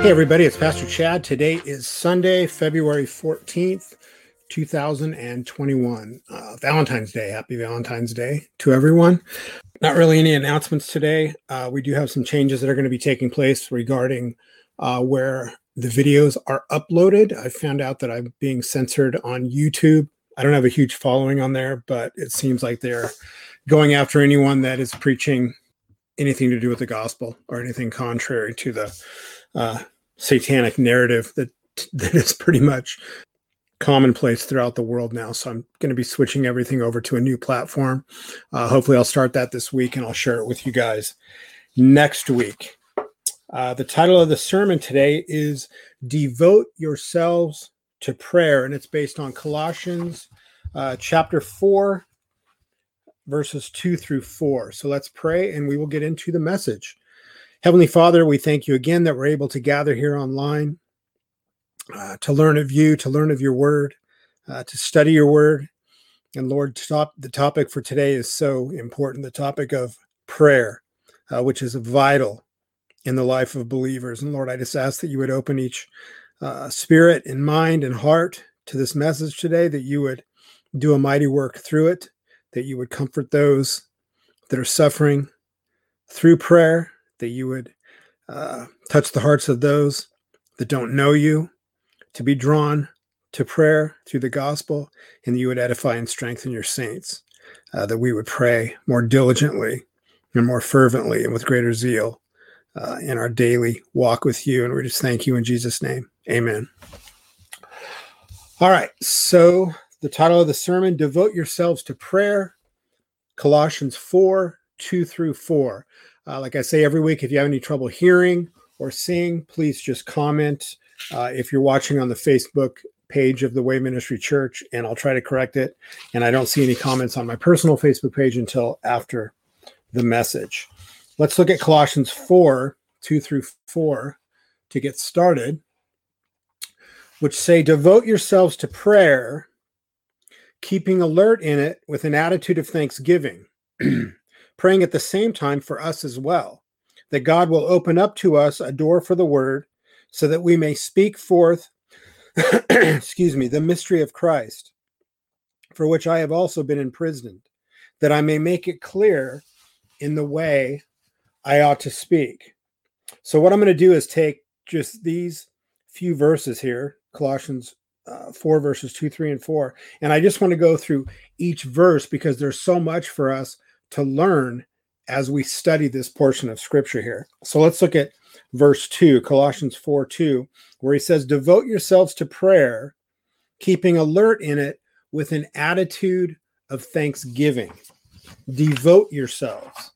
Hey, everybody, it's Pastor Chad. Today is Sunday, February 14th, 2021. Uh, Valentine's Day. Happy Valentine's Day to everyone. Not really any announcements today. Uh, we do have some changes that are going to be taking place regarding uh, where the videos are uploaded. I found out that I'm being censored on YouTube. I don't have a huge following on there, but it seems like they're going after anyone that is preaching anything to do with the gospel or anything contrary to the uh, satanic narrative that that is pretty much commonplace throughout the world now. So I'm going to be switching everything over to a new platform. Uh, hopefully, I'll start that this week and I'll share it with you guys next week. Uh, the title of the sermon today is Devote Yourselves to Prayer, and it's based on Colossians uh, chapter 4, verses 2 through 4. So let's pray and we will get into the message. Heavenly Father, we thank you again that we're able to gather here online uh, to learn of you, to learn of your word, uh, to study your word. And Lord, top, the topic for today is so important the topic of prayer, uh, which is vital in the life of believers. And Lord, I just ask that you would open each uh, spirit and mind and heart to this message today, that you would do a mighty work through it, that you would comfort those that are suffering through prayer, that you would uh, touch the hearts of those that don't know you, to be drawn to prayer through the gospel, and you would edify and strengthen your saints, uh, that we would pray more diligently and more fervently and with greater zeal uh, in our daily walk with you. And we just thank you in Jesus' name. Amen. All right. So, the title of the sermon Devote Yourselves to Prayer, Colossians 4 2 through 4. Uh, like I say every week, if you have any trouble hearing or seeing, please just comment. Uh, if you're watching on the Facebook page of the Way Ministry Church, and I'll try to correct it. And I don't see any comments on my personal Facebook page until after the message. Let's look at Colossians 4 2 through 4 to get started, which say, Devote yourselves to prayer, keeping alert in it with an attitude of thanksgiving. praying at the same time for us as well, that God will open up to us a door for the word so that we may speak forth, excuse me, the mystery of Christ, for which I have also been imprisoned, that I may make it clear in the way I ought to speak. So, what I'm going to do is take just these few verses here, Colossians uh, 4, verses 2, 3, and 4, and I just want to go through each verse because there's so much for us to learn as we study this portion of scripture here. So let's look at verse 2, Colossians 4 2, where he says, Devote yourselves to prayer, keeping alert in it with an attitude of thanksgiving. Devote yourselves.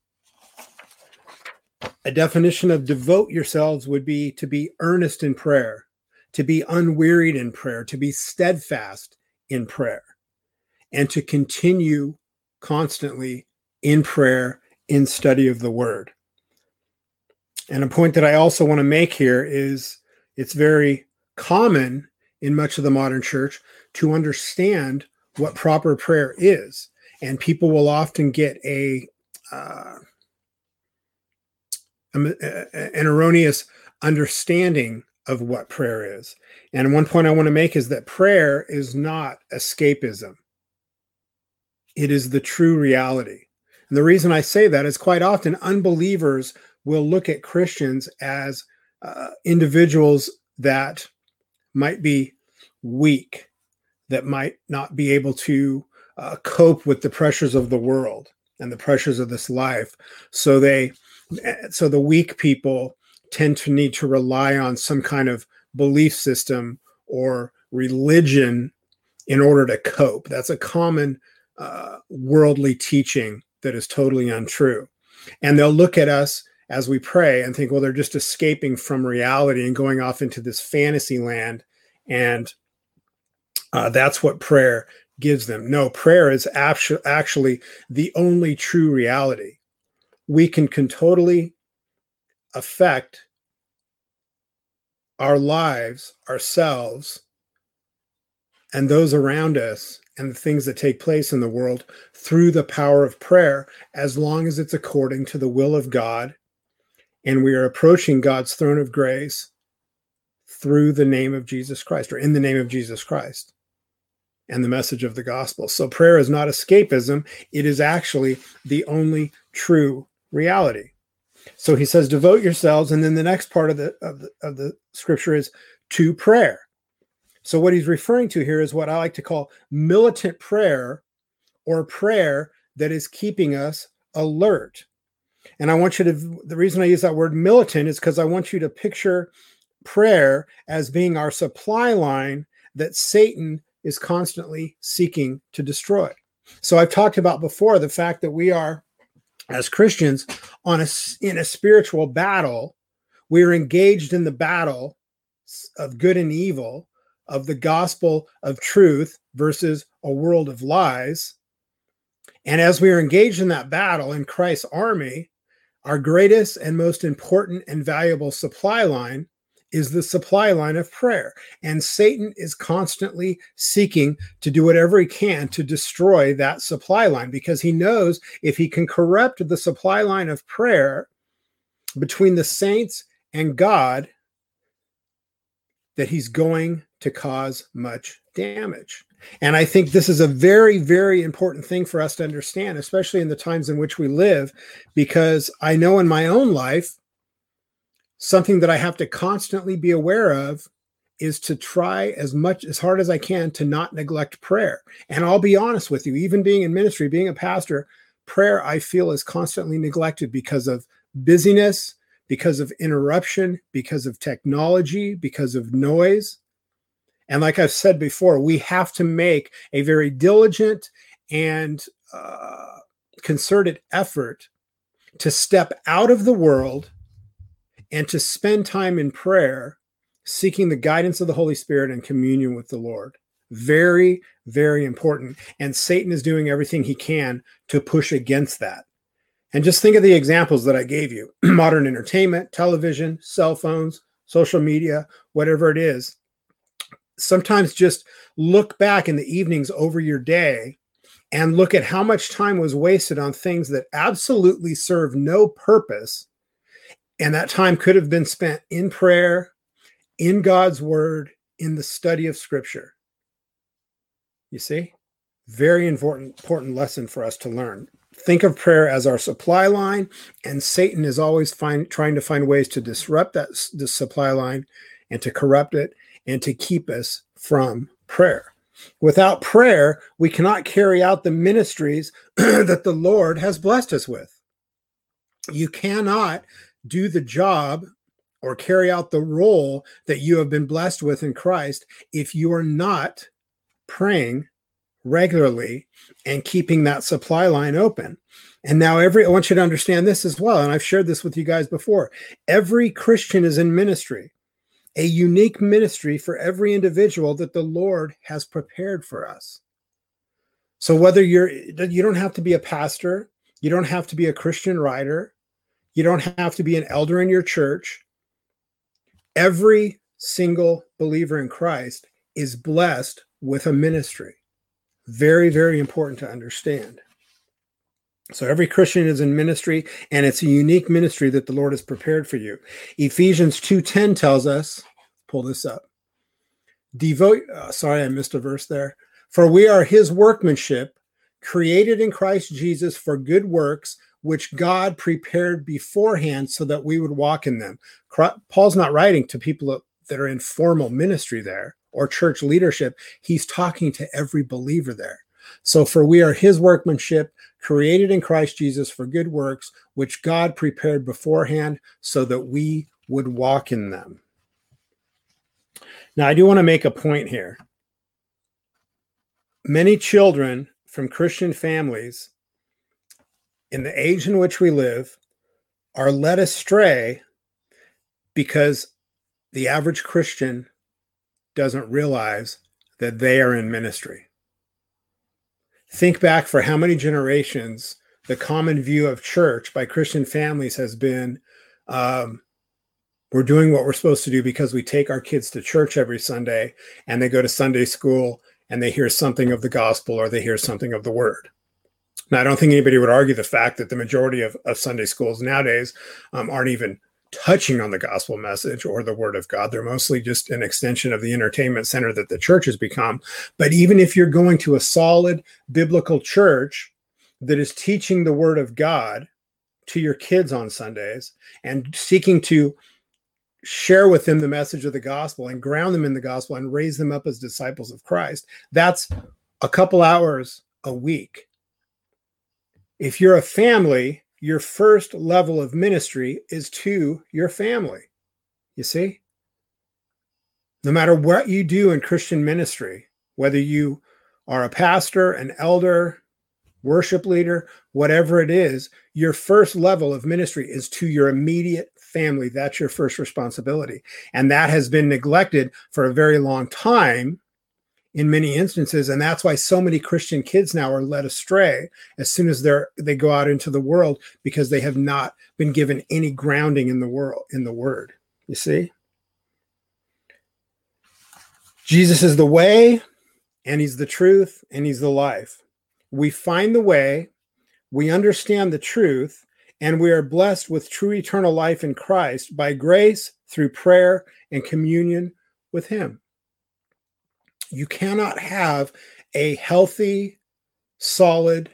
A definition of devote yourselves would be to be earnest in prayer, to be unwearied in prayer, to be steadfast in prayer, and to continue constantly in prayer, in study of the word. And a point that I also want to make here is it's very common in much of the modern church to understand what proper prayer is. And people will often get a, uh, an erroneous understanding of what prayer is. And one point I want to make is that prayer is not escapism, it is the true reality. And the reason I say that is quite often unbelievers will look at Christians as uh, individuals that might be weak, that might not be able to uh, cope with the pressures of the world and the pressures of this life. So they, so the weak people tend to need to rely on some kind of belief system or religion in order to cope. That's a common uh, worldly teaching that is totally untrue. And they'll look at us as we pray and think, well, they're just escaping from reality and going off into this fantasy land. And uh, that's what prayer gives them. No, prayer is actu- actually the only true reality. We can, can totally affect our lives, ourselves, and those around us and the things that take place in the world through the power of prayer, as long as it's according to the will of God and we are approaching God's throne of grace through the name of Jesus Christ or in the name of Jesus Christ and the message of the gospel. So prayer is not escapism, it is actually the only true reality. So he says devote yourselves and then the next part of the of the, of the scripture is to prayer. So what he's referring to here is what I like to call militant prayer or prayer that is keeping us alert. And I want you to, the reason I use that word militant is because I want you to picture prayer as being our supply line that Satan is constantly seeking to destroy. So I've talked about before the fact that we are, as Christians, on a, in a spiritual battle. We are engaged in the battle of good and evil, of the gospel of truth versus a world of lies. And as we are engaged in that battle in Christ's army, our greatest and most important and valuable supply line is the supply line of prayer. And Satan is constantly seeking to do whatever he can to destroy that supply line because he knows if he can corrupt the supply line of prayer between the saints and God, that he's going to cause much damage. And I think this is a very, very important thing for us to understand, especially in the times in which we live, because I know in my own life, something that I have to constantly be aware of is to try as much as hard as I can to not neglect prayer. And I'll be honest with you, even being in ministry, being a pastor, prayer I feel is constantly neglected because of busyness, because of interruption, because of technology, because of noise. And like I've said before, we have to make a very diligent and uh, concerted effort to step out of the world and to spend time in prayer, seeking the guidance of the Holy Spirit and communion with the Lord. Very, very important. And Satan is doing everything he can to push against that. And just think of the examples that I gave you modern entertainment, television, cell phones, social media, whatever it is. Sometimes just look back in the evenings over your day and look at how much time was wasted on things that absolutely serve no purpose and that time could have been spent in prayer, in God's word, in the study of scripture. You see? Very important, important lesson for us to learn. Think of prayer as our supply line, and Satan is always find, trying to find ways to disrupt that the supply line and to corrupt it and to keep us from prayer. Without prayer, we cannot carry out the ministries that the Lord has blessed us with. You cannot do the job or carry out the role that you have been blessed with in Christ if you are not praying regularly and keeping that supply line open. And now every I want you to understand this as well and I've shared this with you guys before. Every Christian is in ministry. A unique ministry for every individual that the Lord has prepared for us. So whether you're you don't have to be a pastor, you don't have to be a Christian writer, you don't have to be an elder in your church. Every single believer in Christ is blessed with a ministry. Very, very important to understand. So every Christian is in ministry, and it's a unique ministry that the Lord has prepared for you. Ephesians 2:10 tells us, pull this up. Devote, uh, sorry, I missed a verse there. For we are his workmanship, created in Christ Jesus for good works, which God prepared beforehand so that we would walk in them. Paul's not writing to people that are in formal ministry there or church leadership. He's talking to every believer there. So, for we are his workmanship, created in Christ Jesus for good works, which God prepared beforehand so that we would walk in them. Now, I do want to make a point here. Many children from Christian families in the age in which we live are led astray because the average Christian doesn't realize that they are in ministry. Think back for how many generations the common view of church by Christian families has been um, we're doing what we're supposed to do because we take our kids to church every Sunday and they go to Sunday school and they hear something of the gospel or they hear something of the word. Now, I don't think anybody would argue the fact that the majority of, of Sunday schools nowadays um, aren't even touching on the gospel message or the word of God. They're mostly just an extension of the entertainment center that the church has become. But even if you're going to a solid biblical church that is teaching the word of God to your kids on Sundays and seeking to share with them the message of the gospel and ground them in the gospel and raise them up as disciples of Christ, that's a couple hours a week. If you're a family, your first level of ministry is to your family. You see? No matter what you do in Christian ministry, whether you are a pastor, an elder, worship leader, whatever it is, your first level of ministry is to your immediate family. That's your first responsibility. And that has been neglected for a very long time in many instances and that's why so many christian kids now are led astray as soon as they're they go out into the world because they have not been given any grounding in the world in the word. You see? Jesus is the way and he's the truth and he's the life. We find the way we understand the truth and we are blessed with true eternal life in christ by grace through prayer and communion with him you cannot have a healthy, solid,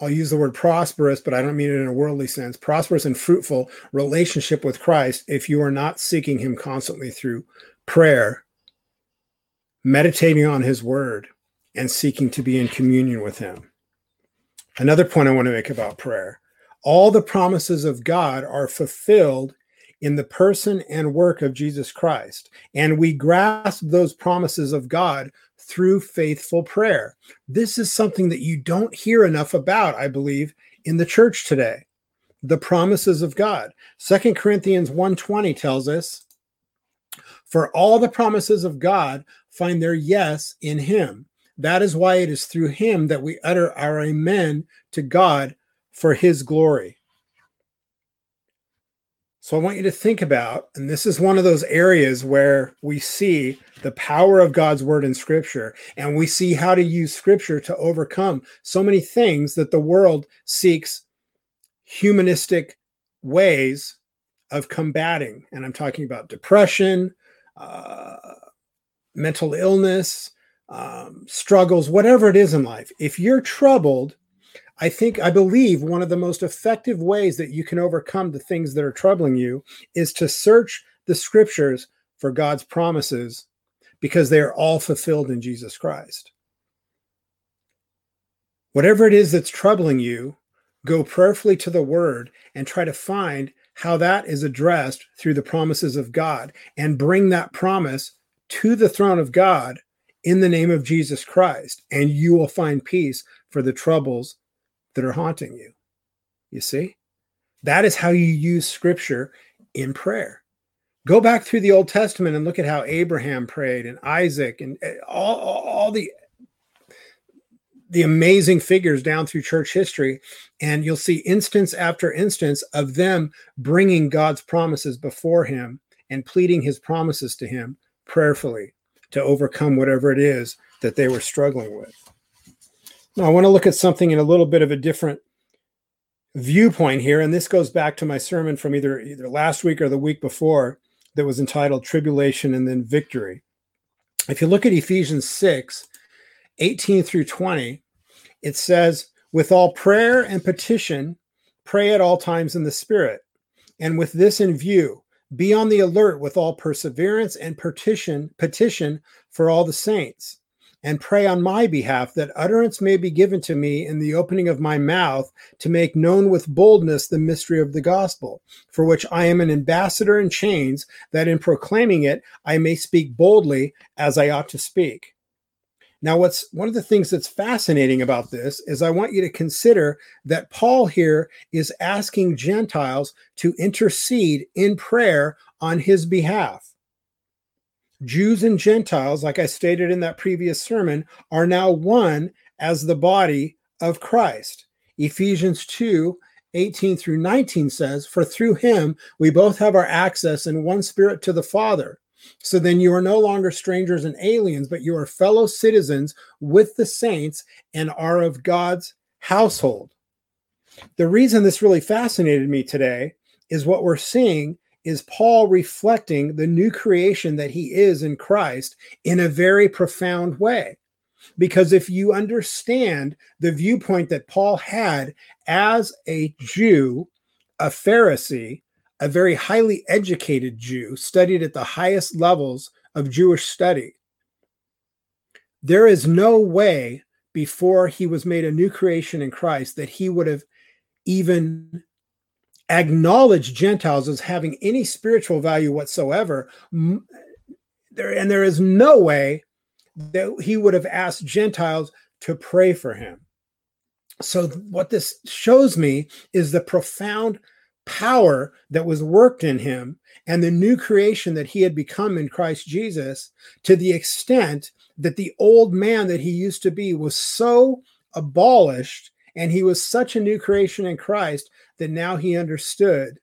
I'll use the word prosperous, but I don't mean it in a worldly sense, prosperous and fruitful relationship with Christ if you are not seeking Him constantly through prayer, meditating on His word, and seeking to be in communion with Him. Another point I want to make about prayer all the promises of God are fulfilled in the person and work of Jesus Christ. And we grasp those promises of God through faithful prayer. This is something that you don't hear enough about, I believe, in the church today. The promises of God. Second Corinthians 1:20 tells us, "For all the promises of God find their yes in him. That is why it is through him that we utter our amen to God for his glory." So I want you to think about, and this is one of those areas where we see the power of God's word in scripture, and we see how to use scripture to overcome so many things that the world seeks humanistic ways of combating. And I'm talking about depression, uh, mental illness, um, struggles, whatever it is in life. If you're troubled, I think, I believe one of the most effective ways that you can overcome the things that are troubling you is to search the scriptures for God's promises because they are all fulfilled in Jesus Christ. Whatever it is that's troubling you, go prayerfully to the word and try to find how that is addressed through the promises of God and bring that promise to the throne of God in the name of Jesus Christ. And you will find peace for the troubles that are haunting you. You see? That is how you use scripture in prayer. Go back through the Old Testament and look at how Abraham prayed and Isaac and eh, all, all the the amazing figures down through church history and you'll see instance after instance of them bringing God's promises before him and pleading his promises to him prayerfully to overcome whatever it is that they were struggling with. I want to look at something in a little bit of a different viewpoint here, and this goes back to my sermon from either either last week or the week before that was entitled Tribulation and then Victory. If you look at Ephesians 6, 18 through 20, it says, With all prayer and petition, pray at all times in the Spirit. And with this in view, be on the alert with all perseverance and petition, petition for all the saints and pray on my behalf that utterance may be given to me in the opening of my mouth to make known with boldness the mystery of the gospel, for which I am an ambassador in chains, that in proclaiming it I may speak boldly as I ought to speak. Now, what's one of the things that's fascinating about this is I want you to consider that Paul here is asking Gentiles to intercede in prayer on his behalf. Jews and Gentiles, like I stated in that previous sermon, are now one as the body of Christ. Ephesians 2 18 through 19 says, For through him we both have our access in one spirit to the Father. So then you are no longer strangers and aliens, but you are fellow citizens with the saints and are of God's household. The reason this really fascinated me today is what we're seeing is Paul reflecting the new creation that he is in Christ in a very profound way. Because if you understand the viewpoint that Paul had as a Jew, a Pharisee, a very highly educated Jew, studied at the highest levels of Jewish study, there is no way before he was made a new creation in Christ that he would have even acknowledged Gentiles as having any spiritual value whatsoever. There, and there is no way that he would have asked Gentiles to pray for him. So, what this shows me is the profound power that was worked in him and the new creation that he had become in Christ Jesus to the extent that the old man that he used to be was so abolished and he was such a new creation in Christ that now he understood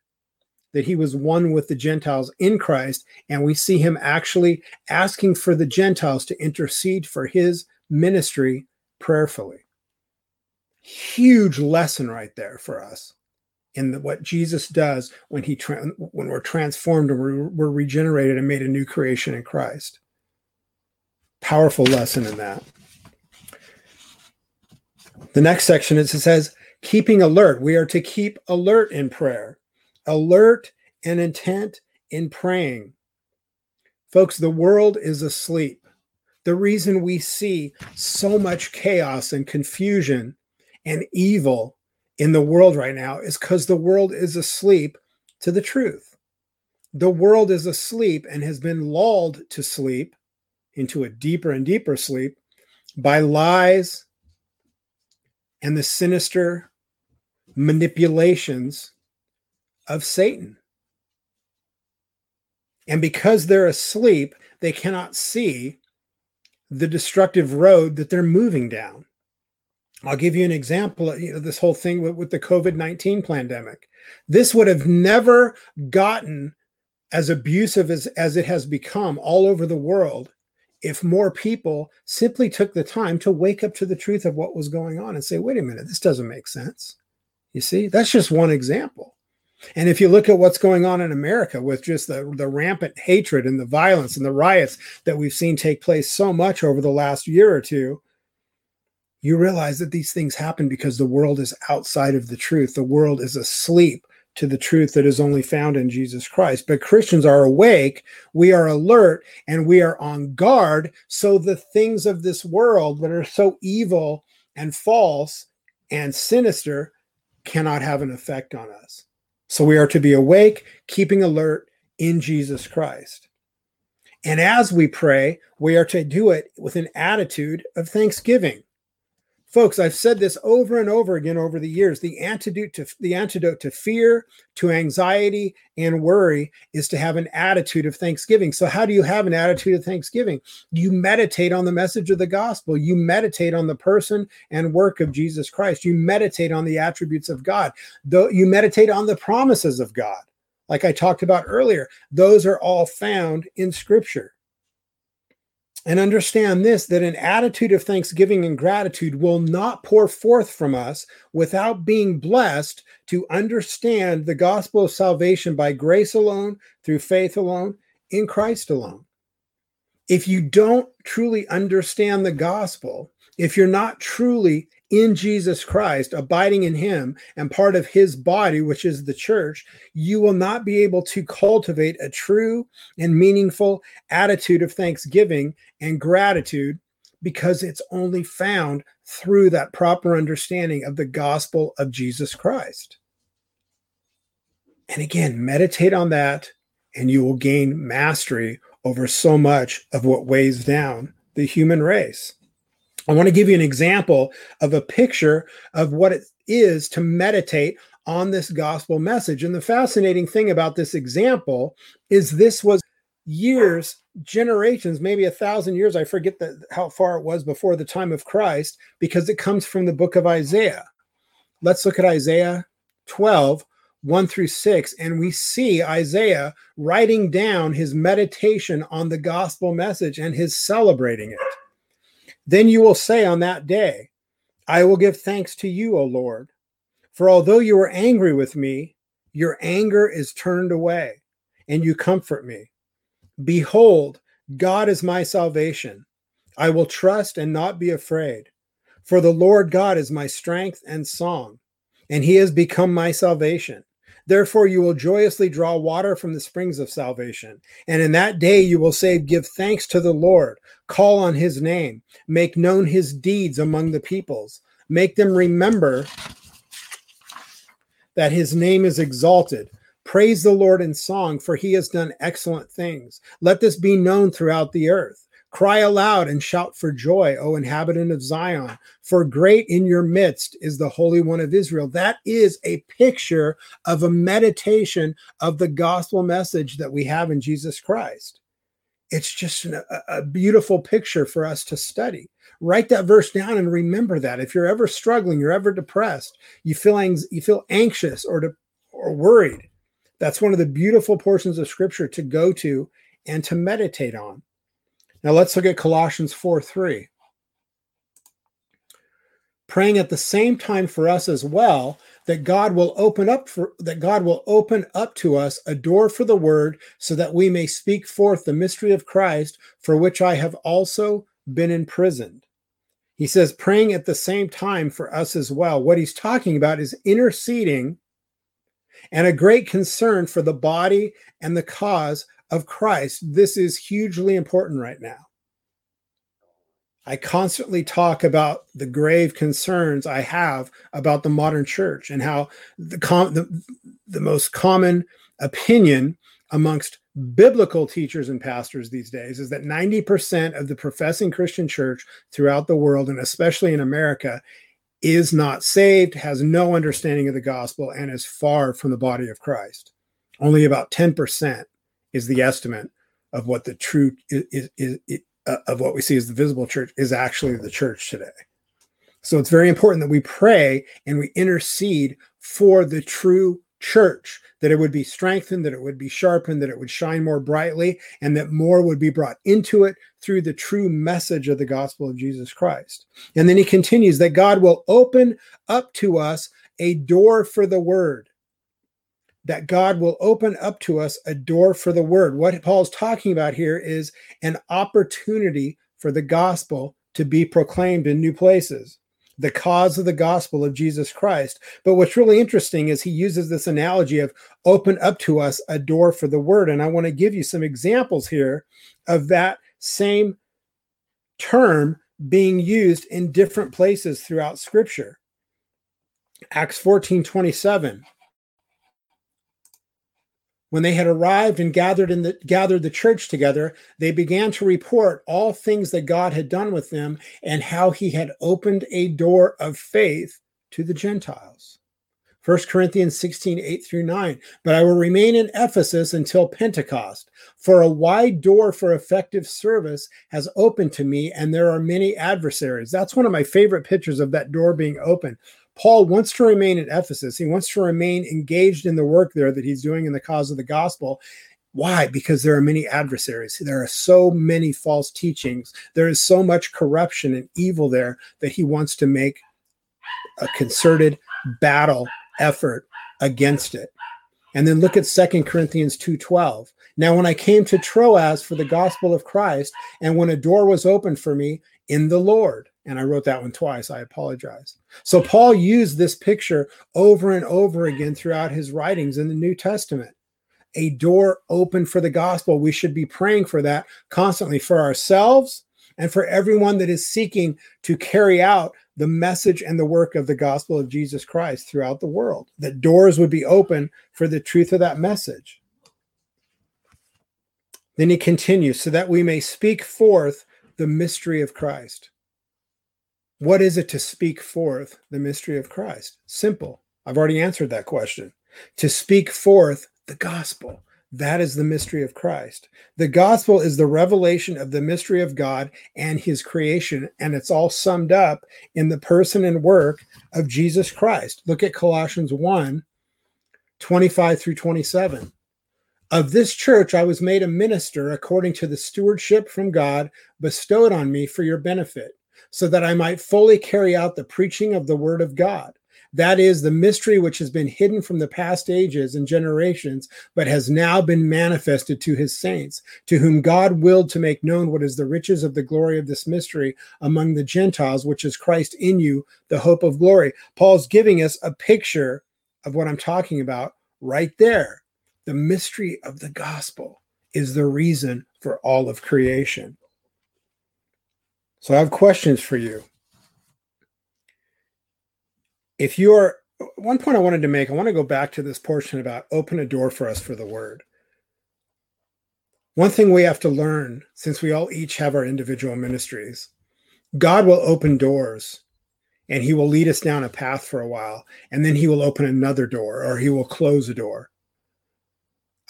that he was one with the Gentiles in Christ. And we see him actually asking for the Gentiles to intercede for his ministry prayerfully. Huge lesson right there for us in the, what Jesus does when he tra- when we're transformed and we're, we're regenerated and made a new creation in Christ. Powerful lesson in that. The next section is it says, keeping alert. We are to keep alert in prayer, alert and intent in praying. Folks, the world is asleep. The reason we see so much chaos and confusion and evil in the world right now is because the world is asleep to the truth. The world is asleep and has been lulled to sleep into a deeper and deeper sleep by lies and the sinister manipulations of Satan. And because they're asleep, they cannot see the destructive road that they're moving down. I'll give you an example of you know, this whole thing with, with the COVID 19 pandemic. This would have never gotten as abusive as, as it has become all over the world if more people simply took the time to wake up to the truth of what was going on and say, wait a minute, this doesn't make sense. You see, that's just one example. And if you look at what's going on in America with just the, the rampant hatred and the violence and the riots that we've seen take place so much over the last year or two, you realize that these things happen because the world is outside of the truth. The world is asleep to the truth that is only found in Jesus Christ. But Christians are awake, we are alert, and we are on guard. So the things of this world that are so evil and false and sinister cannot have an effect on us. So we are to be awake, keeping alert in Jesus Christ. And as we pray, we are to do it with an attitude of thanksgiving. Folks, I've said this over and over again over the years. The antidote to the antidote to fear, to anxiety and worry is to have an attitude of thanksgiving. So how do you have an attitude of thanksgiving? You meditate on the message of the gospel. You meditate on the person and work of Jesus Christ. You meditate on the attributes of God. Though you meditate on the promises of God. Like I talked about earlier, those are all found in scripture. And understand this that an attitude of thanksgiving and gratitude will not pour forth from us without being blessed to understand the gospel of salvation by grace alone, through faith alone, in Christ alone. If you don't truly understand the gospel, if you're not truly in Jesus Christ, abiding in Him, and part of His body, which is the church, you will not be able to cultivate a true and meaningful attitude of thanksgiving and gratitude because it's only found through that proper understanding of the gospel of Jesus Christ. And again, meditate on that, and you will gain mastery over so much of what weighs down the human race. I want to give you an example of a picture of what it is to meditate on this gospel message. And the fascinating thing about this example is this was years, generations, maybe a thousand years. I forget the, how far it was before the time of Christ, because it comes from the book of Isaiah. Let's look at Isaiah 12, 1 through 6, and we see Isaiah writing down his meditation on the gospel message and his celebrating it. Then you will say on that day, I will give thanks to you, O Lord, For although you were angry with me, your anger is turned away, and you comfort me. Behold, God is my salvation. I will trust and not be afraid. For the Lord God is my strength and song, and he has become my salvation. Therefore, you will joyously draw water from the springs of salvation. And in that day, you will say, Give thanks to the Lord, call on his name, make known his deeds among the peoples, make them remember that his name is exalted. Praise the Lord in song, for he has done excellent things. Let this be known throughout the earth. Cry aloud and shout for joy, O inhabitant of Zion, for great in your midst is the Holy One of Israel. That is a picture of a meditation of the gospel message that we have in Jesus Christ. It's just an, a, a beautiful picture for us to study. Write that verse down and remember that. If you're ever struggling, you're ever depressed, you feel you feel anxious or to, or worried, that's one of the beautiful portions of Scripture to go to and to meditate on. Now let's look at Colossians 4 3. Praying at the same time for us as well that God will open up for that God will open up to us a door for the word so that we may speak forth the mystery of Christ for which I have also been imprisoned. He says praying at the same time for us as well. What he's talking about is interceding and a great concern for the body and the cause of Christ. This is hugely important right now. I constantly talk about the grave concerns I have about the modern church and how the, com- the, the most common opinion amongst biblical teachers and pastors these days is that 90% of the professing Christian church throughout the world, and especially in America, is not saved, has no understanding of the gospel, and is far from the body of Christ. Only about 10% is the estimate of what the true is, is, is uh, of what we see as the visible church is actually the church today. So it's very important that we pray and we intercede for the true church, that it would be strengthened, that it would be sharpened, that it would shine more brightly, and that more would be brought into it through the true message of the gospel of Jesus Christ. And then he continues that God will open up to us a door for the word that God will open up to us a door for the word. What Paul's talking about here is an opportunity for the gospel to be proclaimed in new places, the cause of the gospel of Jesus Christ. But what's really interesting is he uses this analogy of open up to us a door for the word. And I want to give you some examples here of that same term being used in different places throughout scripture. Acts 14 27 when they had arrived and gathered in the gathered the church together, they began to report all things that God had done with them and how he had opened a door of faith to the Gentiles. 1 Corinthians 16, 8 through 9. But I will remain in Ephesus until Pentecost, for a wide door for effective service has opened to me, and there are many adversaries. That's one of my favorite pictures of that door being open. Paul wants to remain in Ephesus. He wants to remain engaged in the work there that he's doing in the cause of the gospel. Why? Because there are many adversaries. There are so many false teachings. There is so much corruption and evil there that he wants to make a concerted battle effort against it. And then look at Second Corinthians 2:12. Now when I came to Troas for the gospel of Christ and when a door was opened for me in the Lord, and I wrote that one twice. I apologize. So Paul used this picture over and over again throughout his writings in the New Testament. A door open for the gospel. We should be praying for that constantly for ourselves and for everyone that is seeking to carry out the message and the work of the gospel of Jesus Christ throughout the world. That doors would be open for the truth of that message. Then he continues, so that we may speak forth the mystery of Christ what is it to speak forth the mystery of Christ? Simple. I've already answered that question. To speak forth the gospel. That is the mystery of Christ. The gospel is the revelation of the mystery of God and his creation, and it's all summed up in the person and work of Jesus Christ. Look at Colossians 1 25 through 27. Of this church I was made a minister according to the stewardship from God bestowed on me for your benefit so that I might fully carry out the preaching of the word of God, That is the mystery which has been hidden from the past ages and generations, but has now been manifested to his saints, to whom God willed to make known what is the riches of the glory of this mystery among the Gentiles, which is Christ in you, the hope of glory. Paul's giving us a picture of what I'm talking about right there. The mystery of the gospel is the reason for all of creation. So I have questions for you. If you're one point I wanted to make, I want to go back to this portion about open a door for us for the word. One thing we have to learn, since we all each have our individual ministries, God will open doors and he will lead us down a path for a while, and then he will open another door or he will close a door.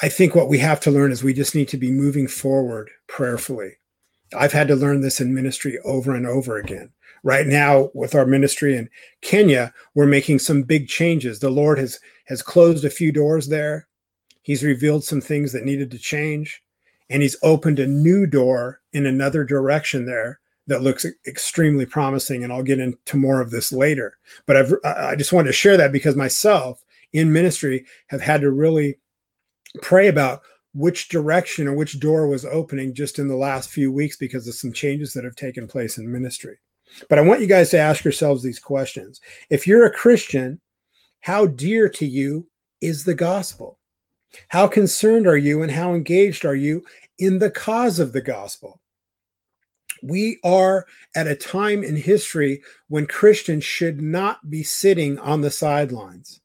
I think what we have to learn is we just need to be moving forward prayerfully. I've had to learn this in ministry over and over again. Right now, with our ministry in Kenya, we're making some big changes. The Lord has has closed a few doors there. He's revealed some things that needed to change, and He's opened a new door in another direction there that looks extremely promising. And I'll get into more of this later. But I've I just wanted to share that because myself in ministry have had to really pray about which direction or which door was opening just in the last few weeks because of some changes that have taken place in ministry. But I want you guys to ask yourselves these questions. If you're a Christian, how dear to you is the gospel? How concerned are you and how engaged are you in the cause of the gospel? We are at a time in history when Christians should not be sitting on the sidelines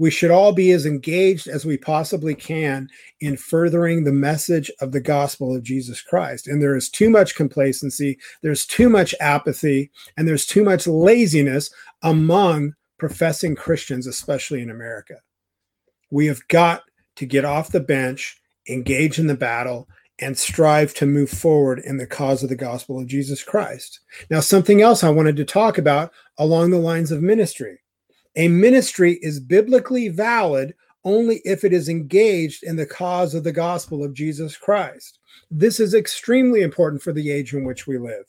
we should all be as engaged as we possibly can in furthering the message of the gospel of Jesus Christ. And there is too much complacency, there's too much apathy, and there's too much laziness among professing Christians, especially in America. We have got to get off the bench, engage in the battle, and strive to move forward in the cause of the gospel of Jesus Christ. Now, something else I wanted to talk about along the lines of ministry a ministry is biblically valid only if it is engaged in the cause of the gospel of Jesus Christ. This is extremely important for the age in which we live.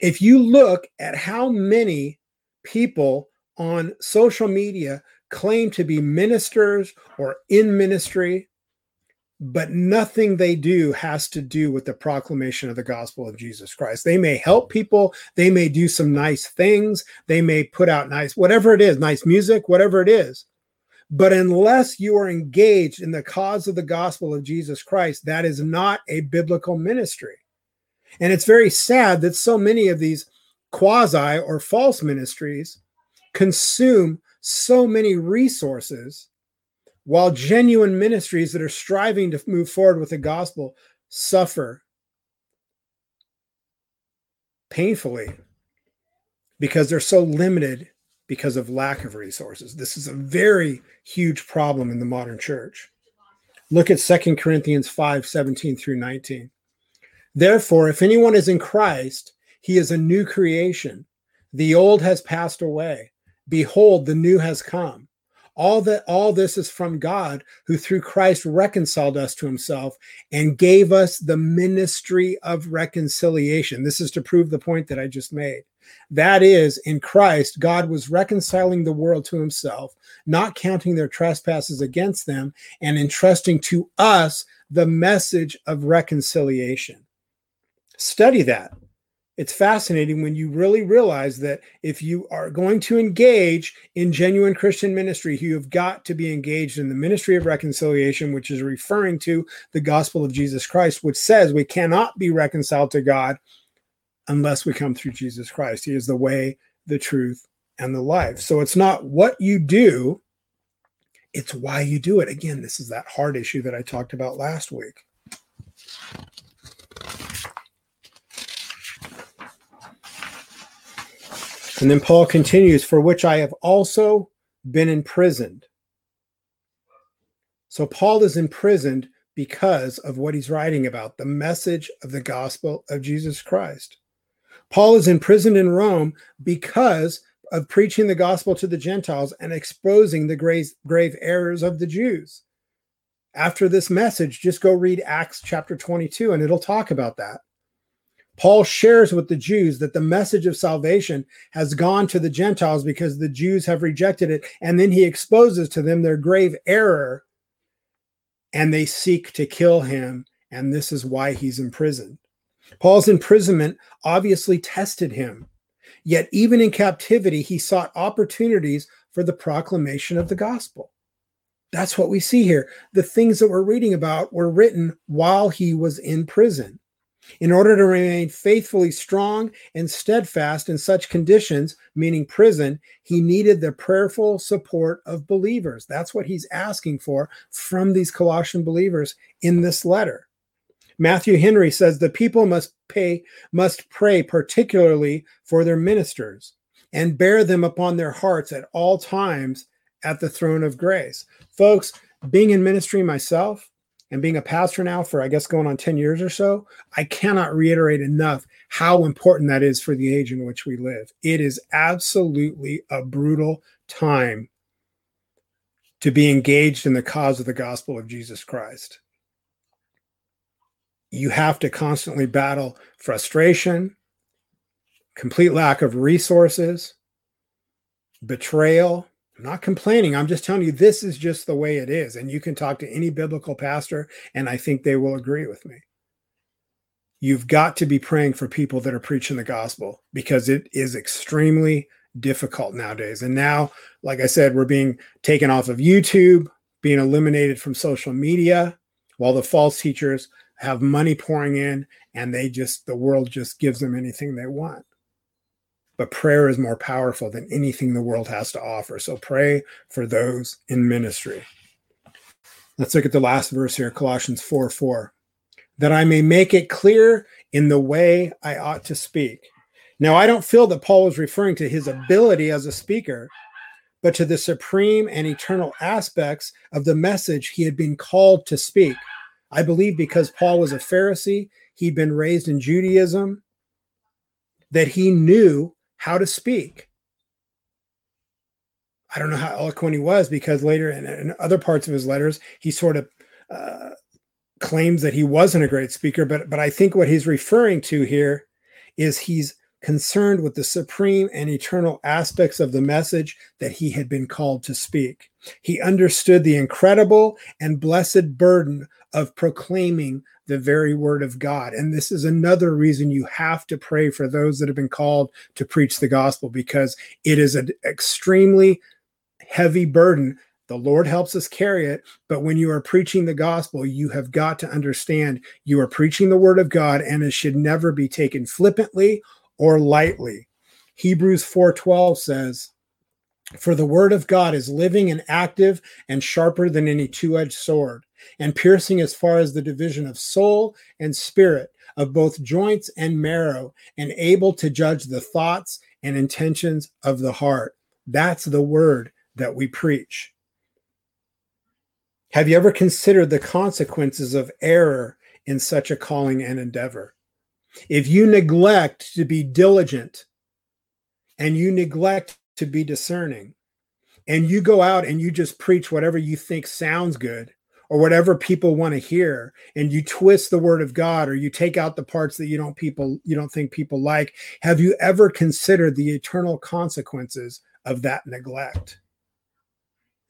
If you look at how many people on social media claim to be ministers or in ministry, but nothing they do has to do with the proclamation of the gospel of Jesus Christ. They may help people, they may do some nice things, they may put out nice, whatever it is, nice music, whatever it is. But unless you are engaged in the cause of the gospel of Jesus Christ, that is not a biblical ministry. And it's very sad that so many of these quasi or false ministries consume so many resources while genuine ministries that are striving to move forward with the gospel suffer painfully because they're so limited because of lack of resources. This is a very huge problem in the modern church. Look at Second Corinthians 5 17 through 19. Therefore, if anyone is in Christ, he is a new creation. The old has passed away. Behold, the new has come all that all this is from god who through christ reconciled us to himself and gave us the ministry of reconciliation. This is to prove the point that i just made. That is in christ god was reconciling the world to himself not counting their trespasses against them and entrusting to us the message of reconciliation. Study that it's fascinating when you really realize that if you are going to engage in genuine Christian ministry, you have got to be engaged in the ministry of reconciliation, which is referring to the gospel of Jesus Christ, which says we cannot be reconciled to God unless we come through Jesus Christ. He is the way, the truth, and the life. So it's not what you do, it's why you do it. Again, this is that heart issue that I talked about last week. And then Paul continues, for which I have also been imprisoned. So Paul is imprisoned because of what he's writing about the message of the gospel of Jesus Christ. Paul is imprisoned in Rome because of preaching the gospel to the Gentiles and exposing the grave, grave errors of the Jews. After this message, just go read Acts chapter 22 and it'll talk about that. Paul shares with the Jews that the message of salvation has gone to the Gentiles because the Jews have rejected it. And then he exposes to them their grave error and they seek to kill him. And this is why he's imprisoned. Paul's imprisonment obviously tested him. Yet, even in captivity, he sought opportunities for the proclamation of the gospel. That's what we see here. The things that we're reading about were written while he was in prison. In order to remain faithfully strong and steadfast in such conditions, meaning prison, he needed the prayerful support of believers. That's what he's asking for from these Colossian believers in this letter. Matthew Henry says the people must pay must pray particularly for their ministers and bear them upon their hearts at all times at the throne of grace. Folks, being in ministry myself and being a pastor now for I guess going on 10 years or so, I cannot reiterate enough how important that is for the age in which we live. It is absolutely a brutal time to be engaged in the cause of the gospel of Jesus Christ you have to constantly battle frustration, complete lack of resources, betrayal. I'm not complaining. I'm just telling you this is just the way it is. And you can talk to any biblical pastor, and I think they will agree with me. You've got to be praying for people that are preaching the gospel because it is extremely difficult nowadays. And now, like I said, we're being taken off of YouTube, being eliminated from social media, while the false teachers have money pouring in and they just the world just gives them anything they want but prayer is more powerful than anything the world has to offer. So pray for those in ministry. Let's look at the last verse here colossians 4 4 that i may make it clear in the way i ought to speak. Now i don't feel that paul was referring to his ability as a speaker but to the supreme and eternal aspects of the message he had been called to speak. I believe because Paul was a Pharisee, he'd been raised in Judaism, that he knew how to speak. I don't know how eloquent he was because later in, in other parts of his letters, he sort of uh, claims that he wasn't a great speaker. But, but I think what he's referring to here is he's concerned with the supreme and eternal aspects of the message that he had been called to speak. He understood the incredible and blessed burden of proclaiming the very word of God. And this is another reason you have to pray for those that have been called to preach the gospel because it is an extremely heavy burden. The Lord helps us carry it, but when you are preaching the gospel, you have got to understand you are preaching the word of God and it should never be taken flippantly or lightly. Hebrews 4:12 says, "For the word of God is living and active and sharper than any two-edged sword, and piercing as far as the division of soul and spirit, of both joints and marrow, and able to judge the thoughts and intentions of the heart." That's the word that we preach. Have you ever considered the consequences of error in such a calling and endeavor? If you neglect to be diligent and you neglect to be discerning, and you go out and you just preach whatever you think sounds good or whatever people want to hear and you twist the word of god or you take out the parts that you don't people you don't think people like. Have you ever considered the eternal consequences of that neglect?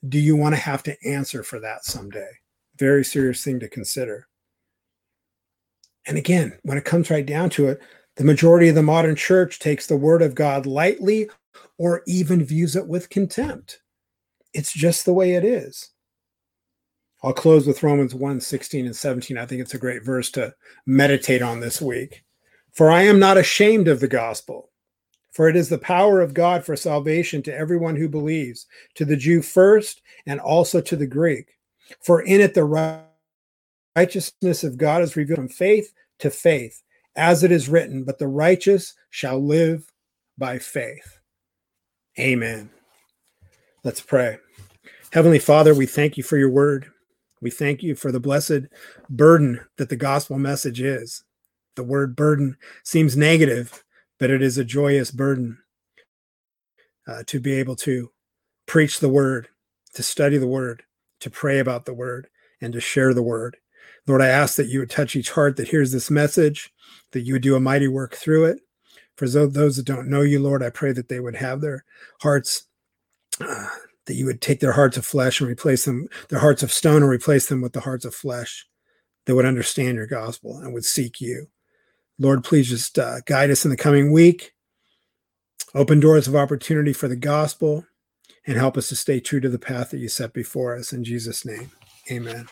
Do you want to have to answer for that someday? Very serious thing to consider. And again, when it comes right down to it, the majority of the modern church takes the word of God lightly or even views it with contempt. It's just the way it is. I'll close with Romans 1 16 and 17. I think it's a great verse to meditate on this week. For I am not ashamed of the gospel, for it is the power of God for salvation to everyone who believes, to the Jew first, and also to the Greek. For in it the righteousness of God is revealed from faith to faith, as it is written, but the righteous shall live by faith. Amen. Let's pray. Heavenly Father, we thank you for your word. We thank you for the blessed burden that the gospel message is. The word burden seems negative, but it is a joyous burden uh, to be able to preach the word, to study the word, to pray about the word, and to share the word. Lord, I ask that you would touch each heart that hears this message, that you would do a mighty work through it. For those that don't know you, Lord, I pray that they would have their hearts, uh, that you would take their hearts of flesh and replace them, their hearts of stone, and replace them with the hearts of flesh that would understand your gospel and would seek you. Lord, please just uh, guide us in the coming week. Open doors of opportunity for the gospel and help us to stay true to the path that you set before us. In Jesus' name, amen.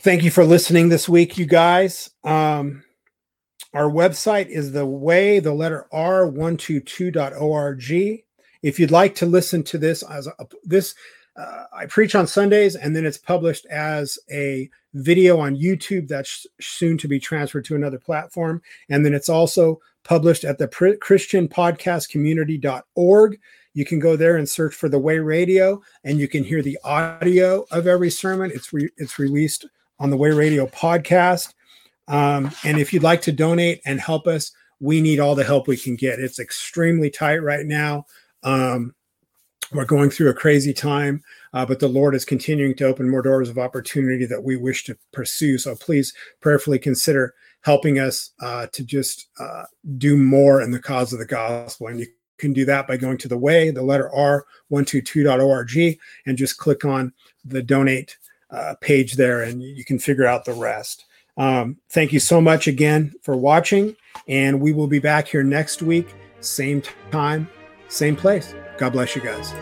Thank you for listening this week, you guys. Um, our website is the way, the letter R122.org. If you'd like to listen to this as a, this, uh, I preach on Sundays and then it's published as a video on YouTube that's soon to be transferred to another platform. And then it's also published at the Christian Podcast Community.org. You can go there and search for the Way Radio, and you can hear the audio of every sermon. It's re- it's released on the Way Radio podcast. Um, and if you'd like to donate and help us, we need all the help we can get. It's extremely tight right now. Um, we're going through a crazy time, uh, but the Lord is continuing to open more doors of opportunity that we wish to pursue. So please prayerfully consider helping us uh, to just uh, do more in the cause of the gospel. And you can do that by going to the way, the letter R, 122.org, and just click on the donate uh, page there, and you can figure out the rest. Um, thank you so much again for watching, and we will be back here next week, same time, same place. God bless you guys.